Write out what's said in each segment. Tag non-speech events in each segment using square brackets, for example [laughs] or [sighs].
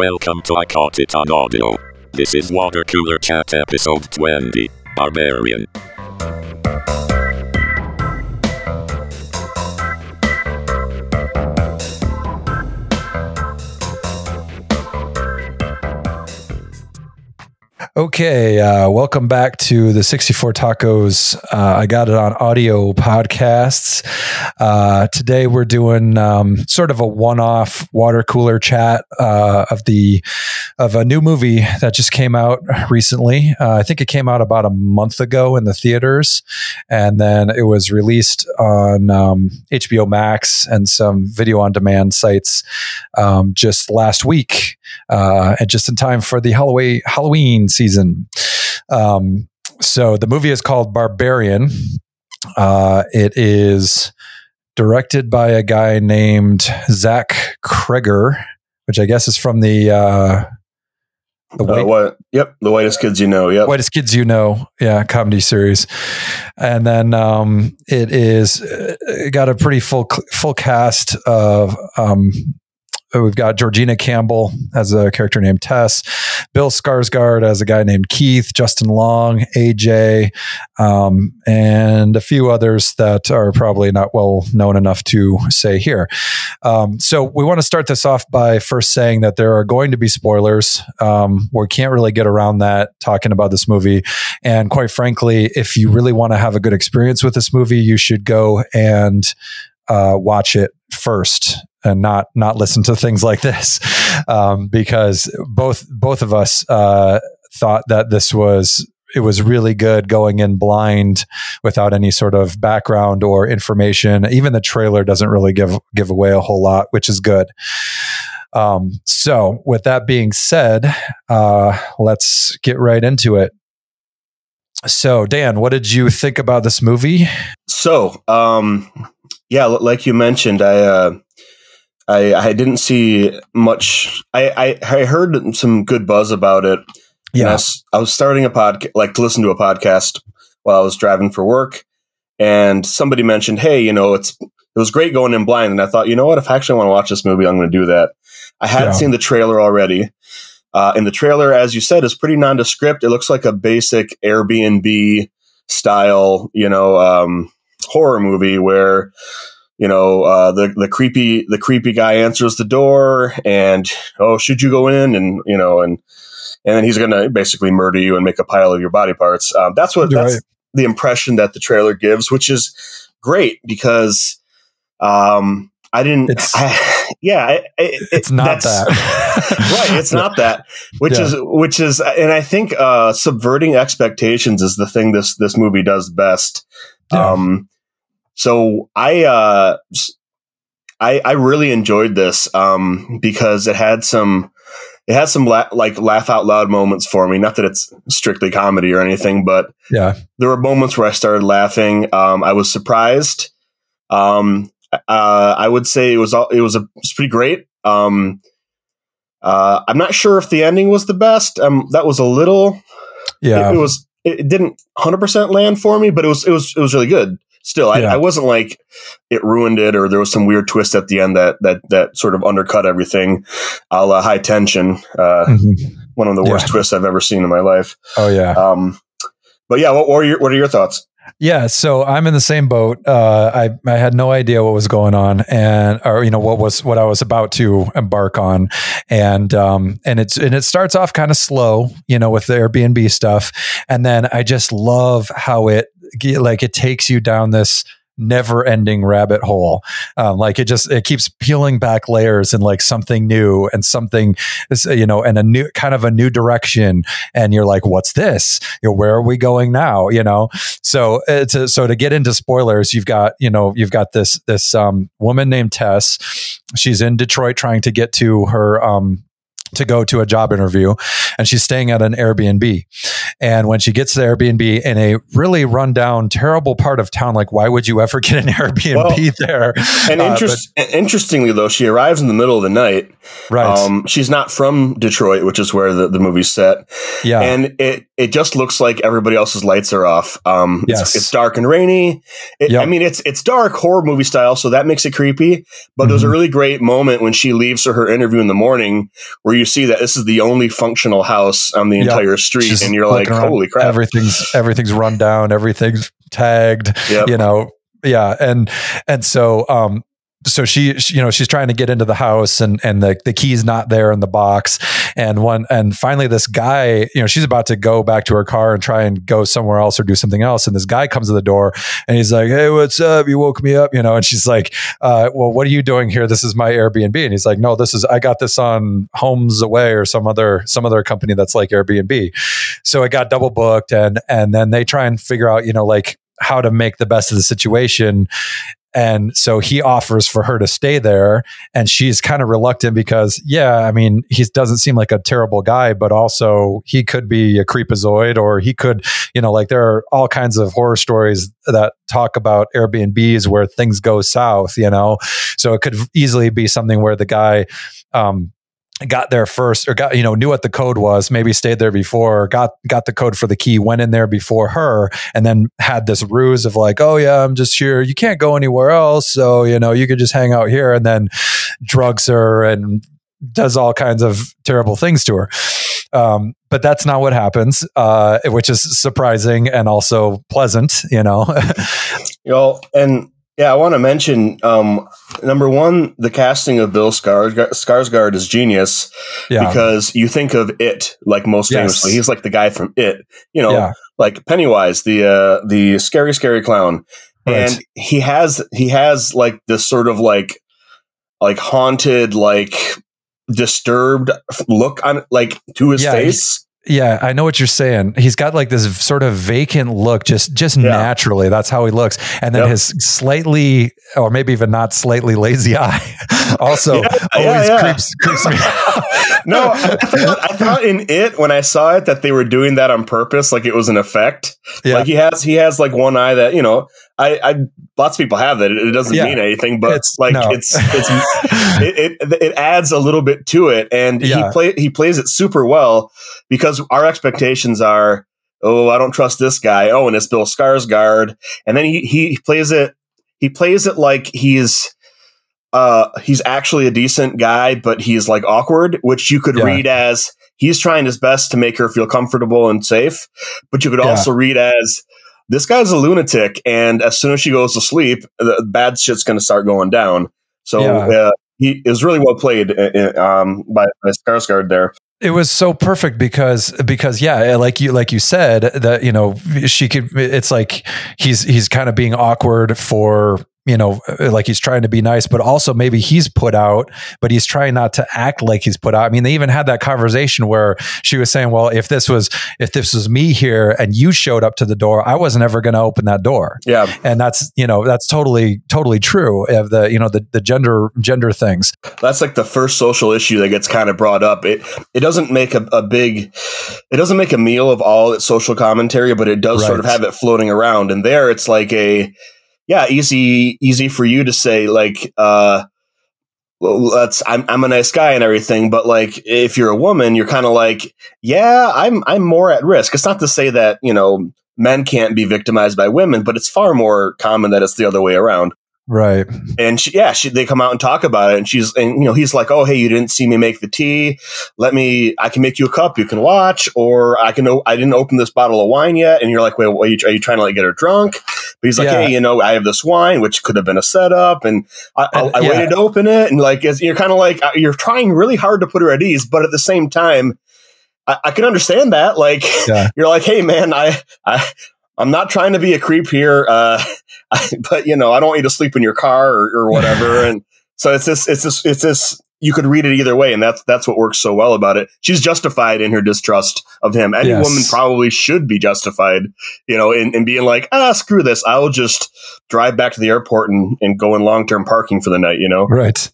Welcome to I Caught It on Audio. This is Water Cooler Chat episode 20, Barbarian. Okay, uh, welcome back to the 64 Tacos. Uh, I Caught It on Audio podcasts. Uh, today we're doing um, sort of a one-off water cooler chat uh, of the of a new movie that just came out recently. Uh, I think it came out about a month ago in the theaters, and then it was released on um, HBO Max and some video on demand sites um, just last week, uh, and just in time for the Halloween Halloween season. Um, so the movie is called Barbarian. Uh, it is directed by a guy named Zach Cregger, which I guess is from the uh, the Uh, what? Yep, the whitest kids you know. Yep. whitest kids you know, yeah, comedy series, and then um, it is uh, it got a pretty full full cast of. Um, We've got Georgina Campbell as a character named Tess, Bill Skarsgård as a guy named Keith, Justin Long, AJ, um, and a few others that are probably not well known enough to say here. Um, so we want to start this off by first saying that there are going to be spoilers. Um, we can't really get around that talking about this movie. And quite frankly, if you really want to have a good experience with this movie, you should go and uh, watch it first and not not listen to things like this um, because both both of us uh, thought that this was it was really good going in blind without any sort of background or information. Even the trailer doesn't really give give away a whole lot, which is good. Um, so, with that being said, uh, let's get right into it. So, Dan, what did you think about this movie? So, um, yeah, like you mentioned, I, uh, I, I didn't see much. I, I, I heard some good buzz about it. And I, was, I was starting a podcast, like to listen to a podcast while I was driving for work, and somebody mentioned, "Hey, you know, it's it was great going in blind." And I thought, you know what? If I actually want to watch this movie, I'm going to do that. I hadn't Yeah. seen the trailer already. Uh, and the trailer, as you said, is pretty nondescript. It looks like a basic Airbnb style, you know, um, horror movie where you know uh, the the creepy the creepy guy answers the door and oh should you go in and you know and and then he's gonna basically murder you and make a pile of your body parts. Um, that's what that's the impression that the trailer gives, which is great because um, I didn't. I, [laughs] yeah, I, I, It's not that. [laughs] right it's not that [laughs] which Yeah. is which is and i think uh subverting expectations is the thing this this movie does best Yeah. um so i uh i i really enjoyed this um because it had some it had some la- like laugh out loud moments for me not that it's strictly comedy or anything but yeah. there were moments where I started laughing. Um, I was surprised. Um, uh, I would say it was all, it was a it was pretty great. Um, uh, I'm not sure if the ending was the best. Um, that was a little. Yeah. It, it was. It, it didn't 100 percent land for me, but it was it was it was really good. Still, I, Yeah. I wasn't like it ruined it, or there was some weird twist at the end that that that sort of undercut everything. A la high tension. Uh, Mhm. one of the worst Yeah. twists I've ever seen in my life. Oh, yeah. Um, but yeah, what, what are your what are your thoughts? Yeah, so I'm in the same boat. Uh, I I had no idea what was going on, and or you know what was what I was about to embark on, and um and it's and it starts off kind of slow, you know, with the Airbnb stuff, and then I just love how it like it takes you down this never ending rabbit hole. Um, like it just it keeps peeling back layers and like something new and something you know and a new kind of a new direction. And you're like what's this? You know, where are we going now? You know? So uh, to, so to get into spoilers you've got you know you've got this this um, woman named tess. She's in detroit trying to get to her um, to go to a job interview and she's staying at an Airbnb. And when she gets to the Airbnb in a really rundown, terrible part of town, like why would you ever get an [laughs] Airbnb Well, there? And Uh, interest, interestingly, though, she arrives in the middle of the night, Right. Um, she's not from Detroit, which is where the, the movie's set. Yeah. And it, it just looks like everybody else's lights are off. Um, Yes. it's, it's dark and rainy. It, Yep. I mean, it's, it's dark horror movie style, so that makes it creepy. But there's a Mhm. really great moment when she leaves for her interview in the morning where you see that this is the only functional house on the Yep. entire street. She's and you're like, looking around, holy crap. Everything's everything's run down. Everything's tagged. Yep. You know. Yeah. And and so um so she, she you know she's trying to get into the house and and the the key's not there in the box. And one and finally this guy you know she's about to go back to her car and try and go somewhere else or do something else. And this guy comes to the door and he's like hey what's up? You woke me up you know? And she's like uh, well what are you doing here? This is my airbnb. And he's like no this is i got this on homes away or some other some other company that's like airbnb. So it got double booked and and then they try and figure out you know like how to make the best of the situation and so he offers for her to stay there. And she's kind of reluctant because yeah i mean he doesn't seem like a terrible guy but also he could be a creepazoid or he could you know like there are all kinds of horror stories that talk about airbnbs where things go south you know? So it could easily be something where the guy um got there first or got you know knew what the code was maybe stayed there before got got the code for the key went in there before her and then had this ruse of like oh yeah i'm just here. You can't go anywhere else so you know you could just hang out here and then drugs her and does all kinds of terrible things to her. Um, but that's not what happens uh, which is surprising and also pleasant you know? [laughs] You know, and yeah, I want to mention um, number one, the casting of Bill Skarsgård, Skarsgård is genius yeah because you think of it like most Yes. famously. He's like the guy from It, you know, yeah like Pennywise, the uh, the scary, scary clown, Right. and he has he has like this sort of like like haunted, like disturbed look on like to his Yeah, face. Yeah, I know what you're saying. He's got like this sort of vacant look, just just Yeah. naturally. That's how he looks. And then Yep. his slightly, or maybe even not slightly lazy [laughs] eye, also Yeah, always yeah, yeah. creeps creeps me. [laughs] no, I thought, I thought in it when I saw it that they were doing that on purpose, like it was an effect. Like he has he has like one eye that you know I, I lots of people have that. It, it doesn't mean anything, but It's- like no. it's it's [laughs] it, it it adds a little bit to it, and he play he plays it super well because our expectations are. Oh, I don't trust this guy. Oh, and it's Bill Skarsgård, and then he he plays it. He plays it like he's uh he's actually a decent guy, but he's like awkward, which you could Yeah. read as he's trying his best to make her feel comfortable and safe, but you could Yeah. also read as this guy's a lunatic, and as soon as she goes to sleep, the bad shit's going to start going down. So Yeah. uh, he is really well played uh, uh, um, by, by Skarsgård there. It was so perfect because because yeah, like you like you said that you know she could. It's like he's he's kind of being awkward for you know uh, like he's trying to be nice, but also maybe he's put out, but he's trying not to act like he's put out. I mean, they even had that conversation where she was saying, "Well, if this was if this was me here and you showed up to the door, I wasn't ever going to open that door." Yeah, And that's you know that's totally totally true of the you know the the gender gender things. that's like the first social issue that gets kind of brought up. It it doesn't make a, a big, it doesn't make a meal of all its social commentary, but it does sort of have it floating around. And there, it's like a yeah, easy easy for you to say like. uh well, that's I'm I'm a nice guy and everything, but like if you're a woman, you're kind of like, yeah, I'm I'm more at risk. It's not to say that you know men can't be victimized by women, but it's far more common that it's the other way around. Right. And she, yeah, she, they come out and talk about it, and she's, and you know, he's like, "Oh, hey, you didn't see me make the tea. Let me, I can make you a cup. You can watch, or I can, o- I didn't open this bottle of wine yet." And you're like, "Wait, are, you, are you trying to like get her drunk?" But he's like, Yeah. "Hey, you know, I have this wine, which could have been a setup, and I, I, I yeah. waited to open it, and like, you're kind of like, uh, you're trying really hard to put her at ease, but at the same time, I, I can understand that. Like, Yeah. [laughs] you're like, "Hey, man, I, I." I'm not trying to be a creep here, uh, [laughs] but you know, I don't want you to sleep in your car or, or whatever. [laughs] and so it's this, it's this, it's this. You could read it either way, and that's that's what works so well about it. She's justified in her distrust of him. Any Yes. woman probably should be justified, you know, in, in being like, ah, screw this. I'll just drive back to the airport and, and go in long term parking for the night. You know, Right.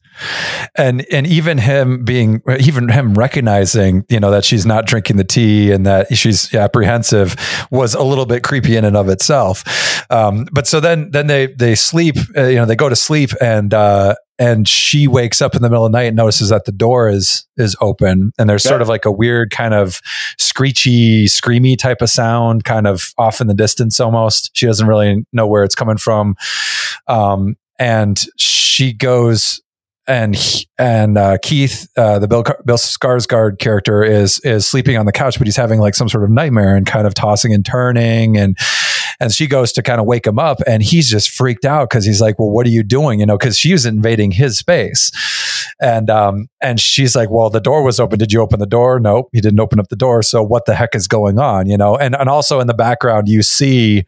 And and even him being even him recognizing you know that she's not drinking the tea and that she's apprehensive was a little bit creepy in and of itself. Um, but so then then they they sleep uh, you know they go to sleep and uh, and she wakes up in the middle of the night and notices that the door is is open. And there's sort of like a weird kind of screechy screamy type of sound kind of off in the distance almost. She doesn't really know where it's coming from. Um, and she goes and and uh, Keith, uh, the Bill Bill Skarsgård character, is is sleeping on the couch, but he's having like some sort of nightmare and kind of tossing and turning, and and she goes to kind of wake him up, and he's just freaked out because he's like, "Well, what are you doing?" You know, because she was invading his space, and um and she's like, "Well, the door was open. Did you open the door? Nope, he didn't open up the door. So what the heck is going on? You know?" And and also in the background, you see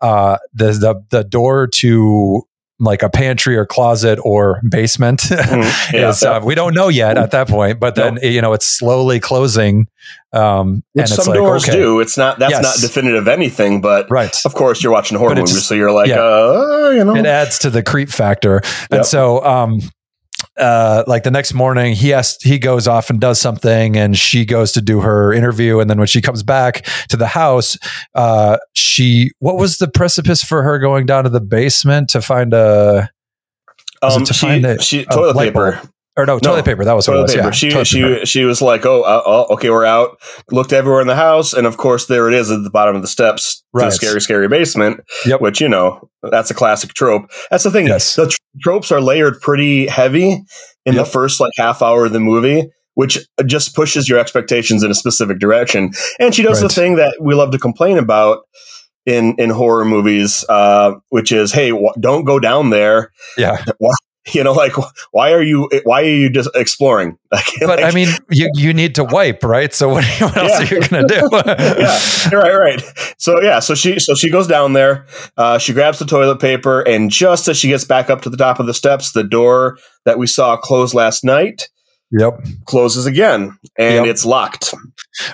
uh the the the door to like a pantry or closet or basement. [laughs] Mm, yeah, is, uh, we don't know yet at that point, but then nope. you know it's slowly closing. Um, Which some like, doors okay. do. It's not that's yes. not definitive anything, but right. Of course, you're watching horror movies, so you're like, yeah. uh, you know, it adds to the creep factor. And yep. so, um, uh, like the next morning he has he goes off and does something and she goes to do her interview. And then when she comes back to the house uh, she what was the precipice for her going down to the basement to find a um, to she, find a, she toilet paper or no, toilet no, paper. That was toilet was, paper. Yeah, she she she was like, oh, uh, oh, okay, we're out. Looked everywhere in the house, and of course, there it is at the bottom of the steps right. to the scary, scary basement. Yep. Which you know, that's a classic trope. That's the thing. Yes. The tropes are layered pretty heavy in yep. the first like half hour of the movie. Which just pushes your expectations in a specific direction. And she does right. the thing that we love to complain about in in horror movies, uh, which is, hey, w- don't go down there. Yeah. [laughs] Why, [laughs] you know like why are you why are you just exploring [laughs] like, but like, i mean you you need to wipe right so what, [laughs] what else yeah. are you gonna do yeah right right so yeah so she so she goes down there uh, she grabs the toilet paper and just as she gets back up to the top of the steps the door that we saw close last night Yep. Closes again and yep. it's locked.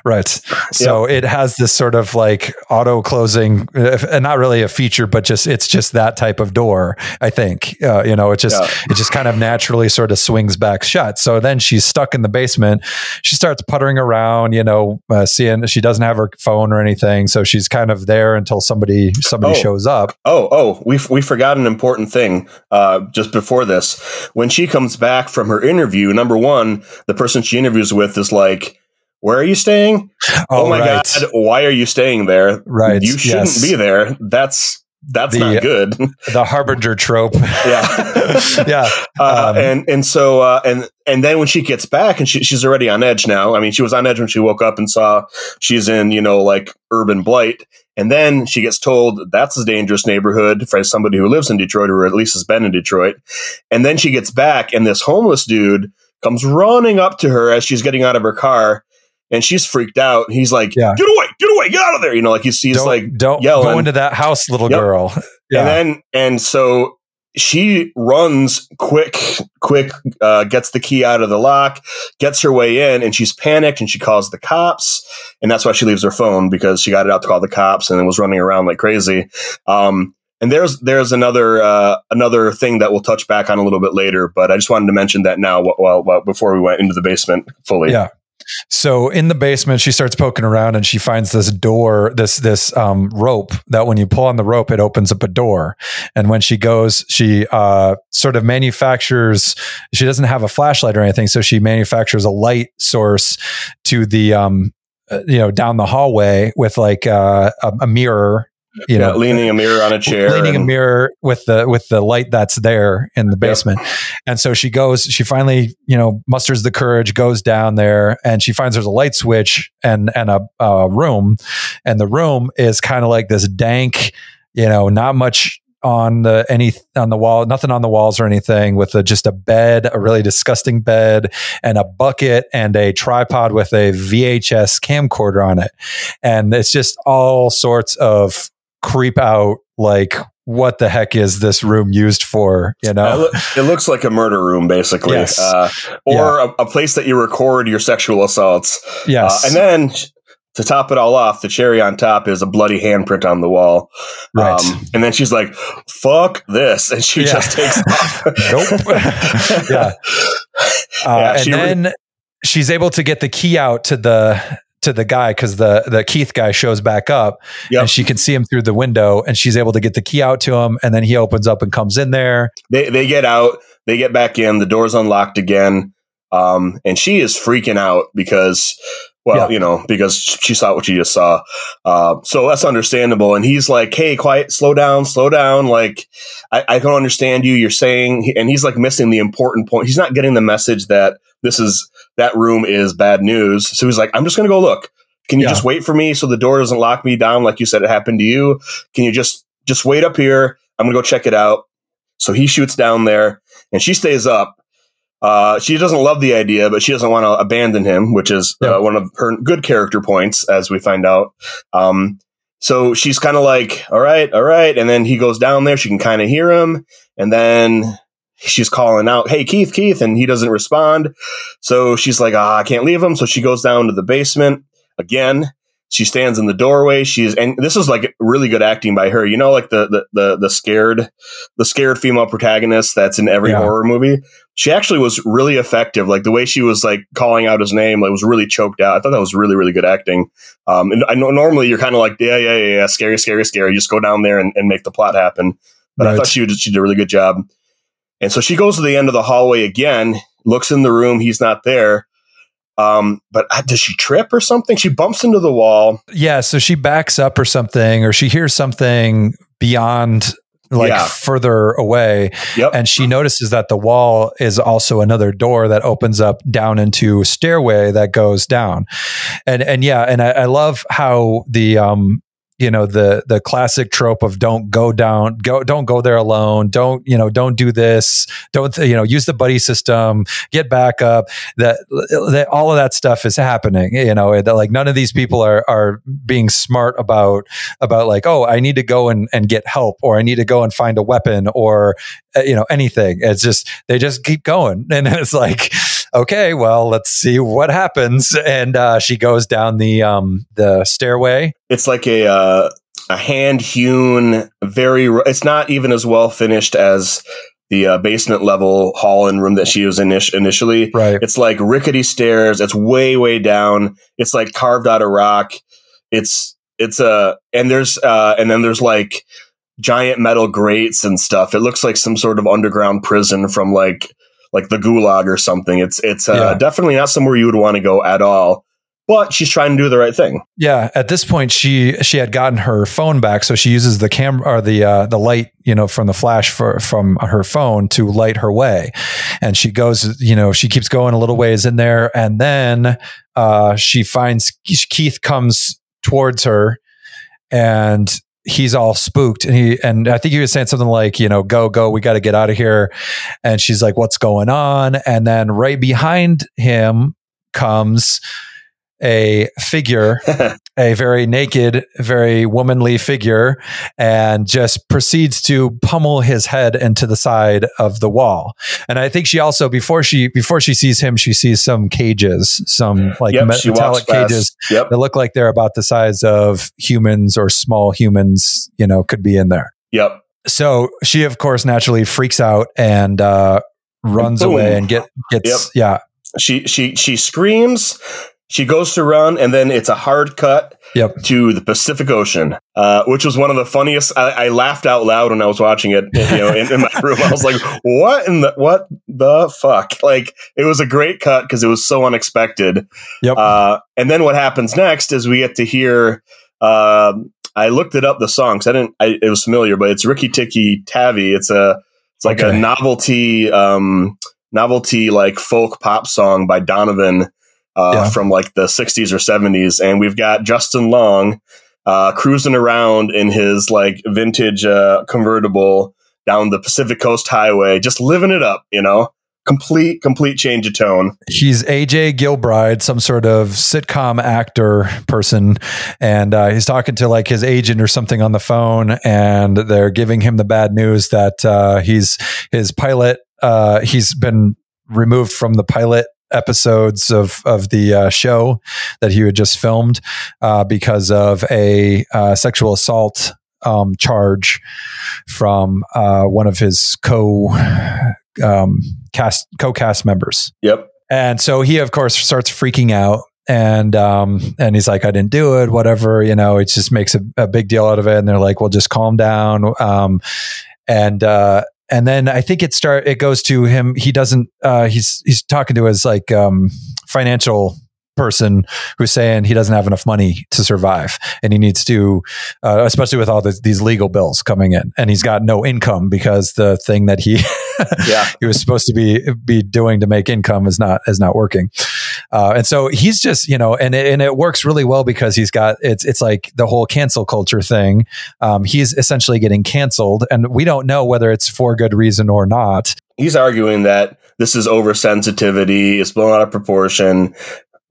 Right. So yep. it has this sort of like auto closing, and not really a feature, but just it's just that type of door. I think uh, you know it just yeah. it just kind of naturally sort of swings back shut. So then she's stuck in the basement. She starts puttering around. You know, uh, seeing she doesn't have her phone or anything, so she's kind of there until somebody somebody oh. shows up. Oh, oh, we we forgot an important thing uh, just before this. When she comes back from her interview, number one, the person she interviews with is like where are you staying? Oh, oh my right. god, why are you staying there? Right. You shouldn't yes. be there. That's that's the, not good. the harbinger trope. yeah, [laughs] yeah. Uh, um, and and so uh, and and then when she gets back and she, she's already on edge now. I mean, she was on edge when she woke up and saw she's in you know like urban blight, and then she gets told that's a dangerous neighborhood for somebody who lives in Detroit or at least has been in Detroit. And then she gets back, and this homeless dude comes running up to her as she's getting out of her car and she's freaked out. He's like, yeah. "Get away! Get away! Get out of there!" You know, like you see, don't, like don't yelling. go into that house, little yep. girl. [laughs] Yeah. And then, and so she runs quick, quick, uh, gets the key out of the lock, gets her way in, and she's panicked, and she calls the cops, and that's why she leaves her phone because she got it out to call the cops, and then was running around like crazy. Um, and there's there's another uh, another thing that we'll touch back on a little bit later, but I just wanted to mention that now, while, while before we went into the basement fully. Yeah. So in the basement, she starts poking around and she finds this door, this this um, rope that when you pull on the rope, it opens up a door. And when she goes, she uh, sort of manufactures. She doesn't have a flashlight or anything, so she manufactures a light source to the um, uh, you know down the hallway with like uh, a, a mirror you yeah, know, leaning a mirror on a chair, leaning and, a mirror with the with the light that's there in the basement. Yep. And so she goes, she finally, you know, musters the courage, goes down there, and she finds there's a light switch and and a, a room, and the room is kind of like this dank, you know, not much on the any on the wall, nothing on the walls or anything, with a, just a bed, a really disgusting bed, and a bucket and a tripod with a VHS camcorder on it, and it's just all sorts of creep out like what the heck is this room used for you know it looks like a murder room basically yes. uh, or yeah. a, a, place that you record your sexual assaults yes uh, and then to top it all off, the cherry on top is a bloody handprint on the wall. Right. Um, and then she's like, "Fuck this," and she Yeah. just takes [laughs] off. Nope. [laughs] yeah. Uh, Yeah, and she re- then she's able to get the key out to the to the guy because the the Keith guy shows back up Yep. and she can see him through the window and she's able to get the key out to him and then he opens up and comes in there. They they get out, they get back in, the door's unlocked again, um, and she is freaking out because, well, you know, because she saw what she just saw. Uh, so that's understandable. And he's like, "Hey, quiet, slow down, slow down. Like, I, I don't understand you. You're saying," and he's like missing the important point. He's not getting the message that this is that room is bad news. So he's like, "I'm just gonna go look. Can you Yeah. just wait for me so the door doesn't lock me down like you said it happened to you? Can you just just wait up here? I'm gonna go check it out." So he shoots down there, and she stays up. Uh, she doesn't love the idea, but she doesn't want to abandon him, which is Yeah. uh, one of her good character points, as we find out. Um, so she's kind of like, "All right, all right," and then he goes down there. She can kind of hear him, and then she's calling out, "Hey, Keith, Keith," and he doesn't respond. So she's like, "Ah, I can't leave him." So she goes down to the basement again. She stands in the doorway. She's and this is like really good acting by her. You know, like the the the, the scared the scared female protagonist that's in every Yeah. horror movie. She actually was really effective. Like the way she was like calling out his name, like was really choked out. I thought that was really really good acting. Um, and I know normally you're kind of like yeah yeah yeah yeah scary scary scary. Just go down there and, and make the plot happen. But I thought she did, she did a really good job. And so she goes to the end of the hallway again, looks in the room. He's not there. Um, but uh, does she trip or something? She bumps into the wall. Yeah, so she backs up or something or she hears something beyond like Yeah. further away Yep. and she notices that the wall is also another door that opens up down into a stairway that goes down and and yeah and i, I love how the um you know the the classic trope of don't go down go don't go there alone. Don't you know don't do this. Don't you know use the buddy system. Get back up. That, that all of that stuff is happening you know that like none of these people are are being smart about about like oh i need to go and, and get help or i need to go and find a weapon or uh, you know anything. It's just they just keep going. [laughs] And then it's like okay well let's see what happens and uh, she goes down the um the stairway it's like a uh, a hand hewn, very. It's not even as well finished as the uh, basement level hall and room that she was in initially. right It's like rickety stairs. It's way way down. It's like carved out of rock. It's it's a and there's uh and then there's like giant metal grates and stuff. It looks like some sort of underground prison from like like the gulag or something. It's it's uh, Yeah. definitely not somewhere you would want to go at all. But she's trying to do the right thing. Yeah, at this point she she had gotten her phone back, so she uses the camera or the uh, the light, you know, from the flash for from her phone to light her way, and she goes, you know, she keeps going a little ways in there, and then uh, she finds Keith comes towards her, and he's all spooked, and he and I think he was saying something like, you know, go go, we got to get out of here, and she's like, what's going on? And then right behind him comes a figure [laughs] a very naked, very womanly figure and just proceeds to pummel his head into the side of the wall. And I think she also before she before she sees him, she sees some cages, some like yep, metallic cages Yep. that look like they're about the size of humans or small humans, you know, could be in there. Yep. So she of course naturally freaks out and uh runs boom. away and get gets yeah. She she she screams. She goes to run, and then it's a hard cut Yep. to the Pacific Ocean, uh, which was one of the funniest. I, I laughed out loud when I was watching it. You know, in, in my room, I was like, "What in the what the fuck?" Like it was a great cut because it was so unexpected. Yep. Uh, and then what happens next is we get to hear. um I looked it up the songs. I didn't. I, it was familiar, but it's Riki Tiki Tavi. It's a. It's like a novelty, um, novelty like folk pop song by Donovan uh, Yeah. from like the '60s or '70s, and we've got Justin Long uh, cruising around in his like vintage uh, convertible down the Pacific Coast Highway, just living it up. You know, complete complete change of tone. he's AJ Gilbride, some sort of sitcom actor person, and uh, he's talking to like his agent or something on the phone, and they're giving him the bad news that uh, he's his pilot. Uh, he's been removed from the pilot episodes of of the uh, show that he had just filmed uh, because of a uh, sexual assault um, charge from uh, one of his co um, cast co cast members. Yep. And so he, of course, starts freaking out and um and he's like i didn't do it whatever you know it just makes a, a big deal out of it and they're like well just calm down um and uh and then i think it start it goes to him he doesn't uh he's he's talking to his like um financial person who's saying he doesn't have enough money to survive and he needs to uh, especially with all the, these legal bills coming in and he's got no income because the thing that he [laughs] yeah. he was supposed to be be doing to make income is not is not working uh, and so he's just you know and it, and it works really well because he's got it's it's like the whole cancel culture thing um, he's essentially getting canceled and we don't know whether it's for good reason or not he's arguing that this is oversensitivity it's blown out of proportion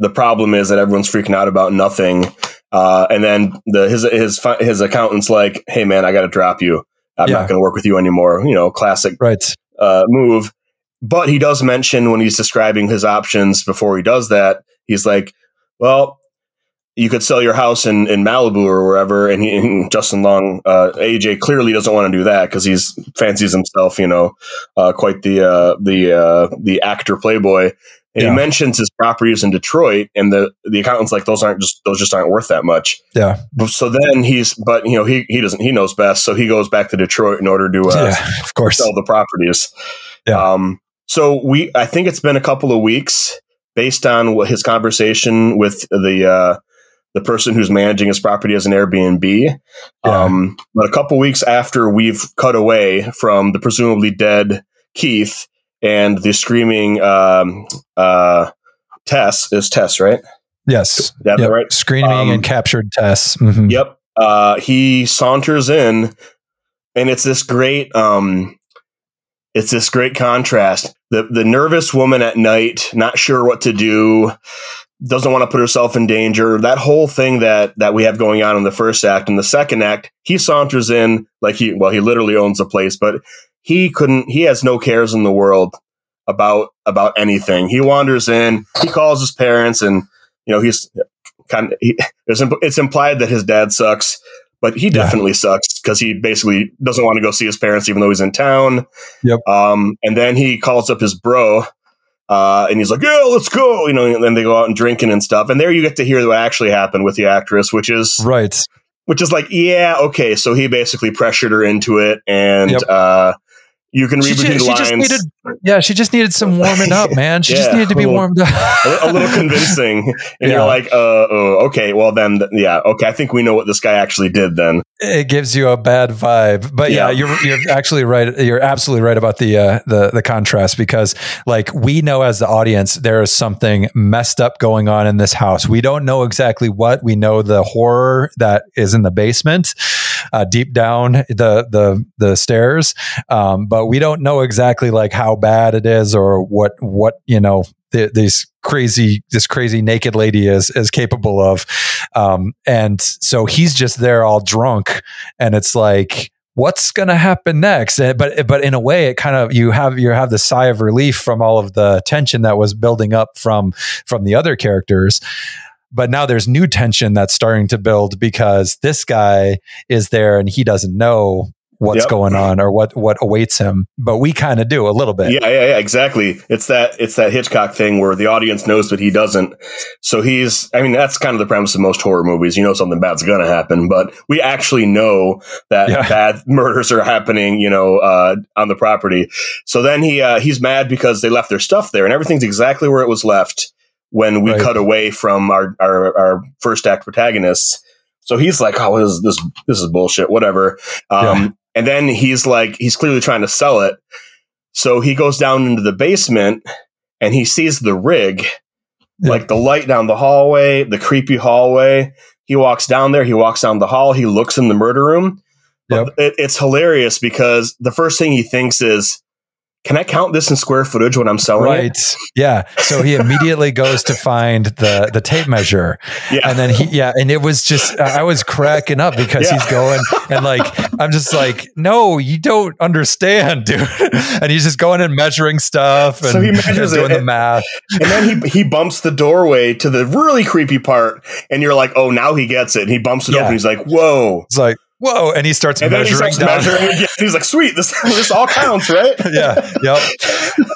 the problem is that everyone's freaking out about nothing. Uh, and then the his his his accountant's like, "Hey man, I got to drop you. I'm yeah. not going to work with you anymore." You know, classic right uh, move. But he does mention when he's describing his options before he does that, he's like, "Well, you could sell your house in, in Malibu or wherever." And, he, and [laughs] Justin Long, uh, AJ, clearly doesn't want to do that because he's fancies himself, you know, uh, quite the uh, the uh, the actor playboy. And yeah. he mentions his properties in Detroit, and the the accountant's like, those aren't just those just aren't worth that much. Yeah. So then he's, but you know, he he doesn't he knows best, so he goes back to Detroit in order to, uh, yeah, of course, sell the properties. Yeah. Um. So we, I think it's been a couple of weeks based on what his conversation with the uh, the person who's managing his property as an Airbnb. Yeah. Um. But a couple weeks after we've cut away from the presumably dead Keith and the screaming um, uh, Tess is Tess, right? Yes, that yep. right? Screaming um, and captured Tess. Mm-hmm. Yep. Uh, he saunters in, and it's this great. Um, it's this great contrast. The the nervous woman at night, not sure what to do, doesn't want to put herself in danger. That whole thing that that we have going on in the first act. In the second act, he saunters in like he well, he literally owns the place, but he couldn't he has no cares in the world about about anything he wanders in he calls his parents and you know he's kind of he, it's implied that his dad sucks but he definitely yeah. sucks because he basically doesn't want to go see his parents even though he's in town yep um and then he calls up his bro uh, and he's like, "Yeah, let's go," you know. And then they go out and drinking and stuff. And there you get to hear what actually happened with the actress, which is right, which is like, yeah, okay. So he basically pressured her into it, and yep. uh, you can read she, between she lines. Needed, yeah, she just needed some warming up, man. She yeah, just needed to be little, warmed up. a, little [laughs] convincing. And yeah. you're like, uh, oh, okay, well then, yeah, okay, I think we know what this guy actually did then. It gives you a bad vibe. But yeah, yeah you're, you're actually right. You're absolutely right about the, uh, the, the contrast because like we know as the audience, there is something messed up going on in this house. We don't know exactly what. We know the horror that is in the basement, uh, deep down the, the, the stairs. Um, but we don't know exactly like how bad it is or what what you know th- this crazy this crazy naked lady is is capable of. Um, and so he's just there all drunk and it's like what's going to happen next? But but in a way it kind of you have you have the sigh of relief from all of the tension that was building up from from the other characters but now there's new tension that's starting to build because this guy is there and he doesn't know what's yep. going on or what what awaits him but we kind of do a little bit. Yeah yeah yeah exactly. It's that it's that hitchcock thing where the audience knows but he doesn't. So he's i mean that's kind of the premise of most horror movies. You know something bad's gonna happen but we actually know that yeah. bad [laughs] murders are happening you know uh, on the property. So then he uh, he's mad because they left their stuff there and everything's exactly where it was left when we right. cut away from our, our our first act protagonists so he's like, "Oh, this is this, this is bullshit." Whatever. Um, yeah. And then he's like, he's clearly trying to sell it. So he goes down into the basement and he sees the rig, yeah. like the light down the hallway, the creepy hallway. He walks down there, he walks down the hall, he looks in the murder room. Yep. It, it's hilarious because the first thing he thinks is, can I count this in square footage when I'm selling right. it? Yeah. So he immediately goes to find the the tape measure. Yeah. And then he yeah, and it was just I was cracking up because Yeah. he's going and like I'm just like, no, you don't understand, dude. And he's just going and measuring stuff and So he [laughs] measures doing it, the and- math. And then he he bumps the doorway to the really creepy part, and you're like, oh, now he gets it. And he bumps it Yeah. open. He's like, whoa. It's like, whoa, and he starts And then he measuring starts down. measuring again. He's like, sweet, this [laughs] this all counts, right? [laughs] yeah, yep.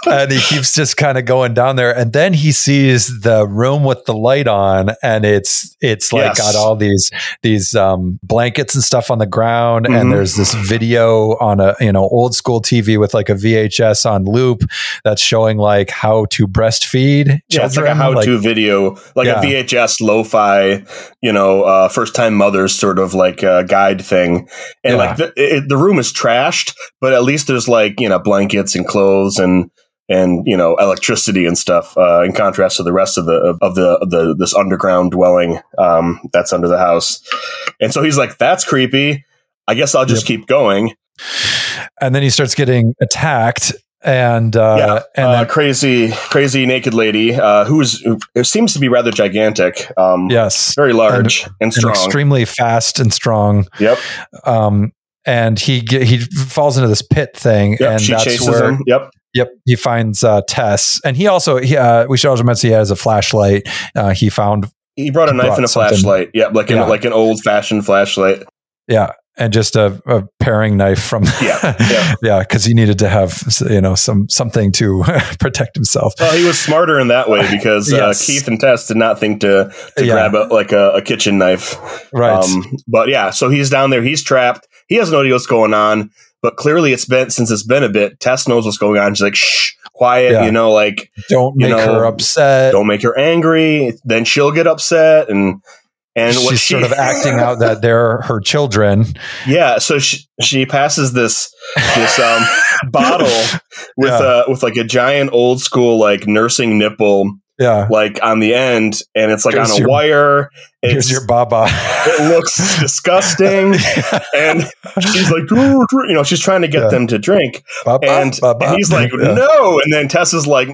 And he keeps just kind of going down there, and then he sees the room with the light on, and it's it's like Yes. got all these these um, blankets and stuff on the ground, Mhm. and there's this video on a you know old school TV with like a VHS on loop that's showing like how to breastfeed. Yeah, it's like a how-to video, like Yeah. a VHS lo-fi, you know, uh, first-time mothers sort of like uh, guide thing. And Yeah. like the, it, the room is trashed, but at least there's like you know blankets and clothes and and you know electricity and stuff. Uh, in contrast to the rest of the of, of the of the this underground dwelling um, that's under the house. And so he's like, "That's creepy. I guess I'll just keep going." and then he starts getting attacked, and uh, yeah, and uh, then, crazy, crazy naked lady uh, who's who seems to be rather gigantic. Um, yes, very large and, and strong. extremely fast and strong. yep. um, and he he falls into this pit thing, Yep. and she that's chases where him. Yep. yep he finds uh, Tess, and he also he, uh, we should also mention he has a flashlight. Uh, he found He brought a He knife brought and a something. flashlight. Yep, like an Yeah. like an old fashioned flashlight. yeah, and just a, a paring knife from [laughs] Yeah, yeah. yeah, because he needed to have you know some something to [laughs] protect himself. Well, he was smarter in that way because uh, Keith and Tess did not think to, to Yeah. grab a, like a, a kitchen knife. Right. Um, but yeah, so he's down there. He's trapped. He has no idea what's going on. But clearly, it's been since it's been a bit. Tess knows what's going on. She's like, "Shh, quiet." Yeah. You know, like Don't you make know, her upset. don't make her angry. Then she'll get upset, and and She's she, sort of [laughs] acting out that they're her children. Yeah, so she she passes this this um [laughs] bottle with Yeah. uh with like a giant old school like nursing nipple Yeah, like on the end, and it's like Here's on a your- wire. here's It's, your baba. [laughs] it looks disgusting, [laughs] and she's like, you know, she's trying to get Yeah. them to drink, Baba, and, baba. and he's like, Yeah. "No," and then Tessa's like,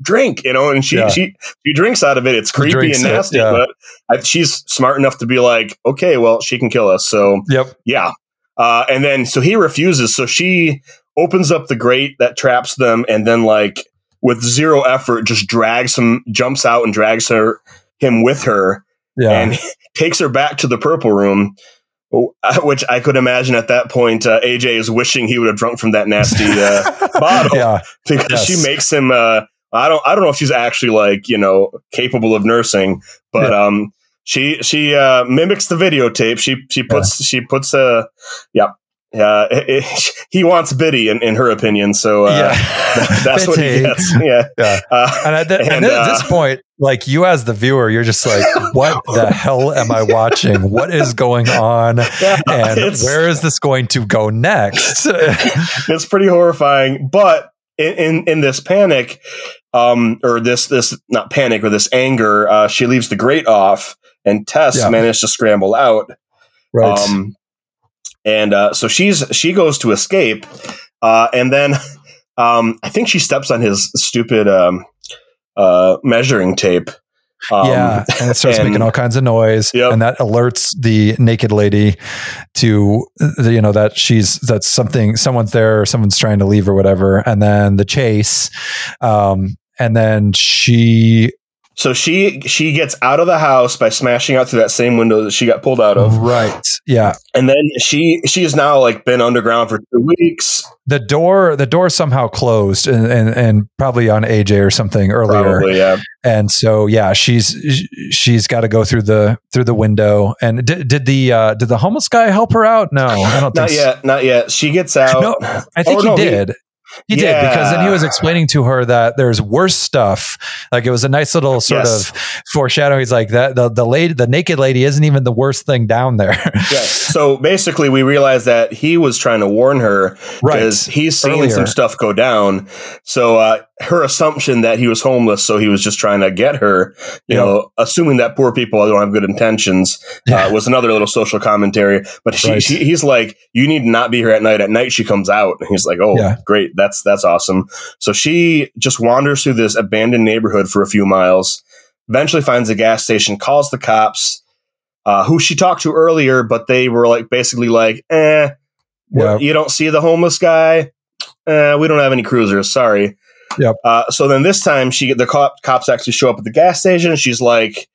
"Drink," you know, and she Yeah. she she drinks out of it. It's creepy and nasty, but I, she's smart enough to be like, "Okay, well, she can kill us." So Yep. yeah. Uh, and then so he refuses. So she opens up the grate that traps them, and then like with zero effort, just drags him, jumps out and drags her him with her, Yeah. and [laughs] takes her back to the purple room. [laughs] Which I could imagine at that point, uh, AJ is wishing he would have drunk from that nasty uh, [laughs] bottle yeah. because Yes. she makes him. Uh, I don't. I don't know if she's actually like you know capable of nursing, but um, she she uh, mimics the videotape. She she puts she puts a yeah. Uh, it- it- [laughs] he wants Biddy in, in her opinion, so uh, yeah. [laughs] that's what he gets. [laughs] Yeah, Yeah. uh, And at, the, and And, at uh, this point, like you as the viewer, you're just like, what the hell am I watching? What is going on? yeah, And where is this going to go next? it's pretty horrifying. But in, in in this panic, um, or this this not panic or this anger, uh, she leaves the grate off, and Tess Yeah. managed to scramble out. right. Um, and uh, so she's she goes to escape, uh, and then [laughs] um, I think she steps on his stupid um, uh, measuring tape. Um, yeah, and it starts and- making all kinds of noise, Yep. and that alerts the naked lady to uh, you know that she's that something someone's there or someone's trying to leave or whatever, and then the chase, um, and then she So she she gets out of the house by smashing out through that same window that she got pulled out of, right, yeah, and then she she has now like been underground for two weeks. the door the door somehow closed and and, and probably on AJ or something earlier, Probably, yeah. and so yeah, she's she's got to go through the through the window. And did, did the uh, did the homeless guy help her out? No, I don't Not think so. yet, not yet. She gets out. No, I think Oh, he no, he- did. He, did because then he was explaining to her that there's worse stuff. Like it was a nice little sort Yes. of foreshadowing. He's like that the the lady, the naked lady, isn't even the worst thing down there. Yeah. [laughs] So basically, we realized that he was trying to warn her right. because he's seeing Earlier. some stuff go down. So uh, her assumption that he was homeless, so he was just trying to get her, you know, assuming that poor people don't have good intentions, Yeah. uh, was another little social commentary. But she, Right. she, he's like, "You need to not be here at night. At night, she comes out." And he's like, "Oh, Yeah. great, that's that's awesome." So she just wanders through this abandoned neighborhood for a few miles, eventually finds a gas station, calls the cops, uh, who she talked to earlier, but they were like basically like, "Eh, you don't see the homeless guy." Uh, we don't have any cruisers. Sorry. Yep. Uh, so then this time she the cop, cops actually show up at the gas station. She's like,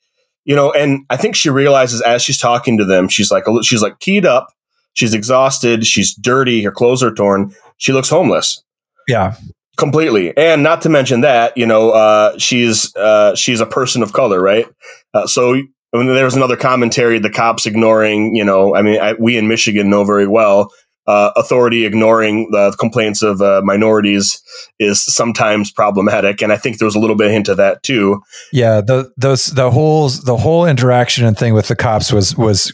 you know, and I think she realizes as she's talking to them, she's like, she's like keyed up. She's exhausted. She's dirty. Her clothes are torn. She looks homeless Yeah. completely. And not to mention that, you know, uh, she's uh, she's a person of color, right? Uh, so. I mean, there was another commentary. The cops ignoring, you know, I mean, I, we in Michigan know very well uh, authority ignoring the complaints of uh, minorities is sometimes problematic, and I think there was a little bit of hint of that too. Yeah, the those the whole the whole interaction and thing with the cops was was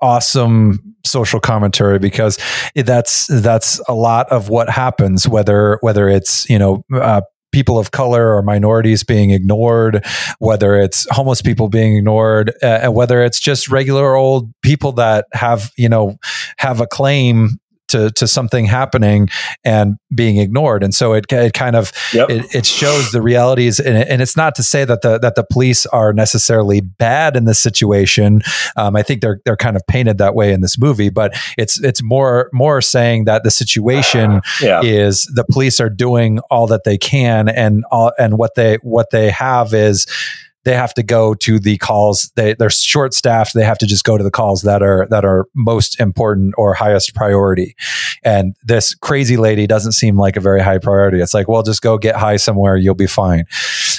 awesome social commentary because that's that's a lot of what happens whether whether it's you know uh, people of color or minorities being ignored whether it's homeless people being ignored uh, and whether it's just regular old people that have you know have a claim to to something happening and being ignored and so it it kind of Yep. it, it shows the realities and, and it's not to say that the that the police are necessarily bad in this situation um, i think they're they're kind of painted that way in this movie but it's it's more more saying that the situation [sighs] yeah. is the police are doing all that they can and all and what they what they have is they have to go to the calls they they're short staffed they have to just go to the calls that are that are most important or highest priority. And this crazy lady doesn't seem like a very high priority. It's like well just go get high somewhere you'll be fine.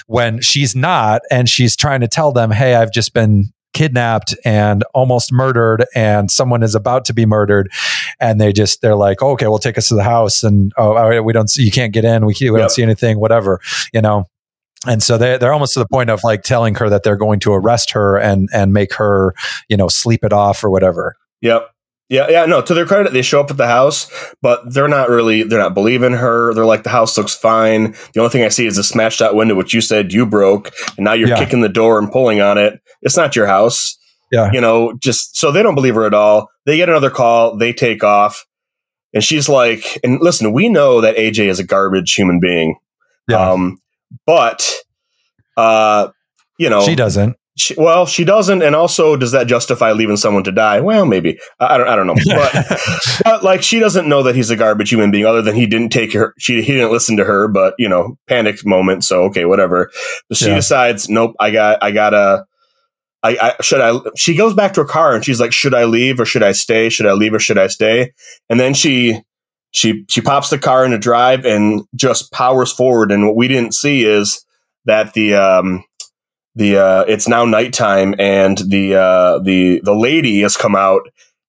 When she's not and she's trying to tell them hey i've just been kidnapped and almost murdered and someone is about to be murdered and they just they're like oh, okay well take us to the house and oh we don't see you can't get in we, can't, we Yep. don't see anything whatever you know and so they they're almost to the point of like telling her that they're going to arrest her and and make her you know sleep it off or whatever Yep. Yeah, yeah, no, to their credit, they show up at the house, but they're not really, they're not believing her. They're like, the house looks fine. The only thing I see is a smashed out window, which you said you broke, and now you're Yeah. kicking the door and pulling on it. It's not your house. Yeah. You know, just so they don't believe her at all. They get another call, they take off, and she's like, and listen, we know that AJ is a garbage human being. yeah Um, but, uh, you know, she doesn't she, well, she doesn't, and also, does that justify leaving someone to die? Well, maybe. I, I don't. I don't know. [laughs] But, but like, she doesn't know that he's a garbage human being, other than he didn't take her. She he didn't listen to her, but you know, panic moment. So okay, whatever. But she Yeah. decides, nope. I got. I gotta. I, I should I. She goes back to her car and she's like, should I leave or should I stay? Should I leave or should I stay? And then she. She she pops the car into drive and just powers forward. And what we didn't see is that the um, the uh, it's now nighttime and the uh, the the lady has come out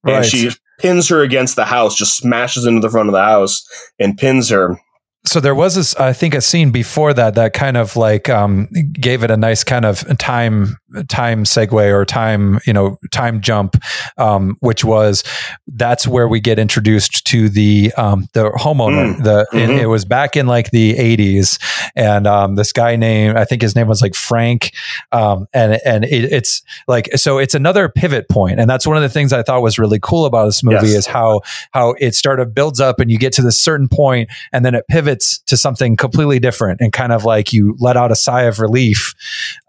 and she pins her against the house, just smashes into the front of the house and pins her. So there was this i think a scene before that that kind of like um gave it a nice kind of time time segue or time you know time jump um which was that's where we get introduced to the um the homeowner Mm. the and Mhm. it was back in like the 80s and um this guy named i think his name was like frank um and and it, it's like so it's another pivot point and that's one of the things i thought was really cool about this movie Yes. is how how it sort of builds up and you get to this certain point and then it pivots to something completely different and kind of like you let out a sigh of relief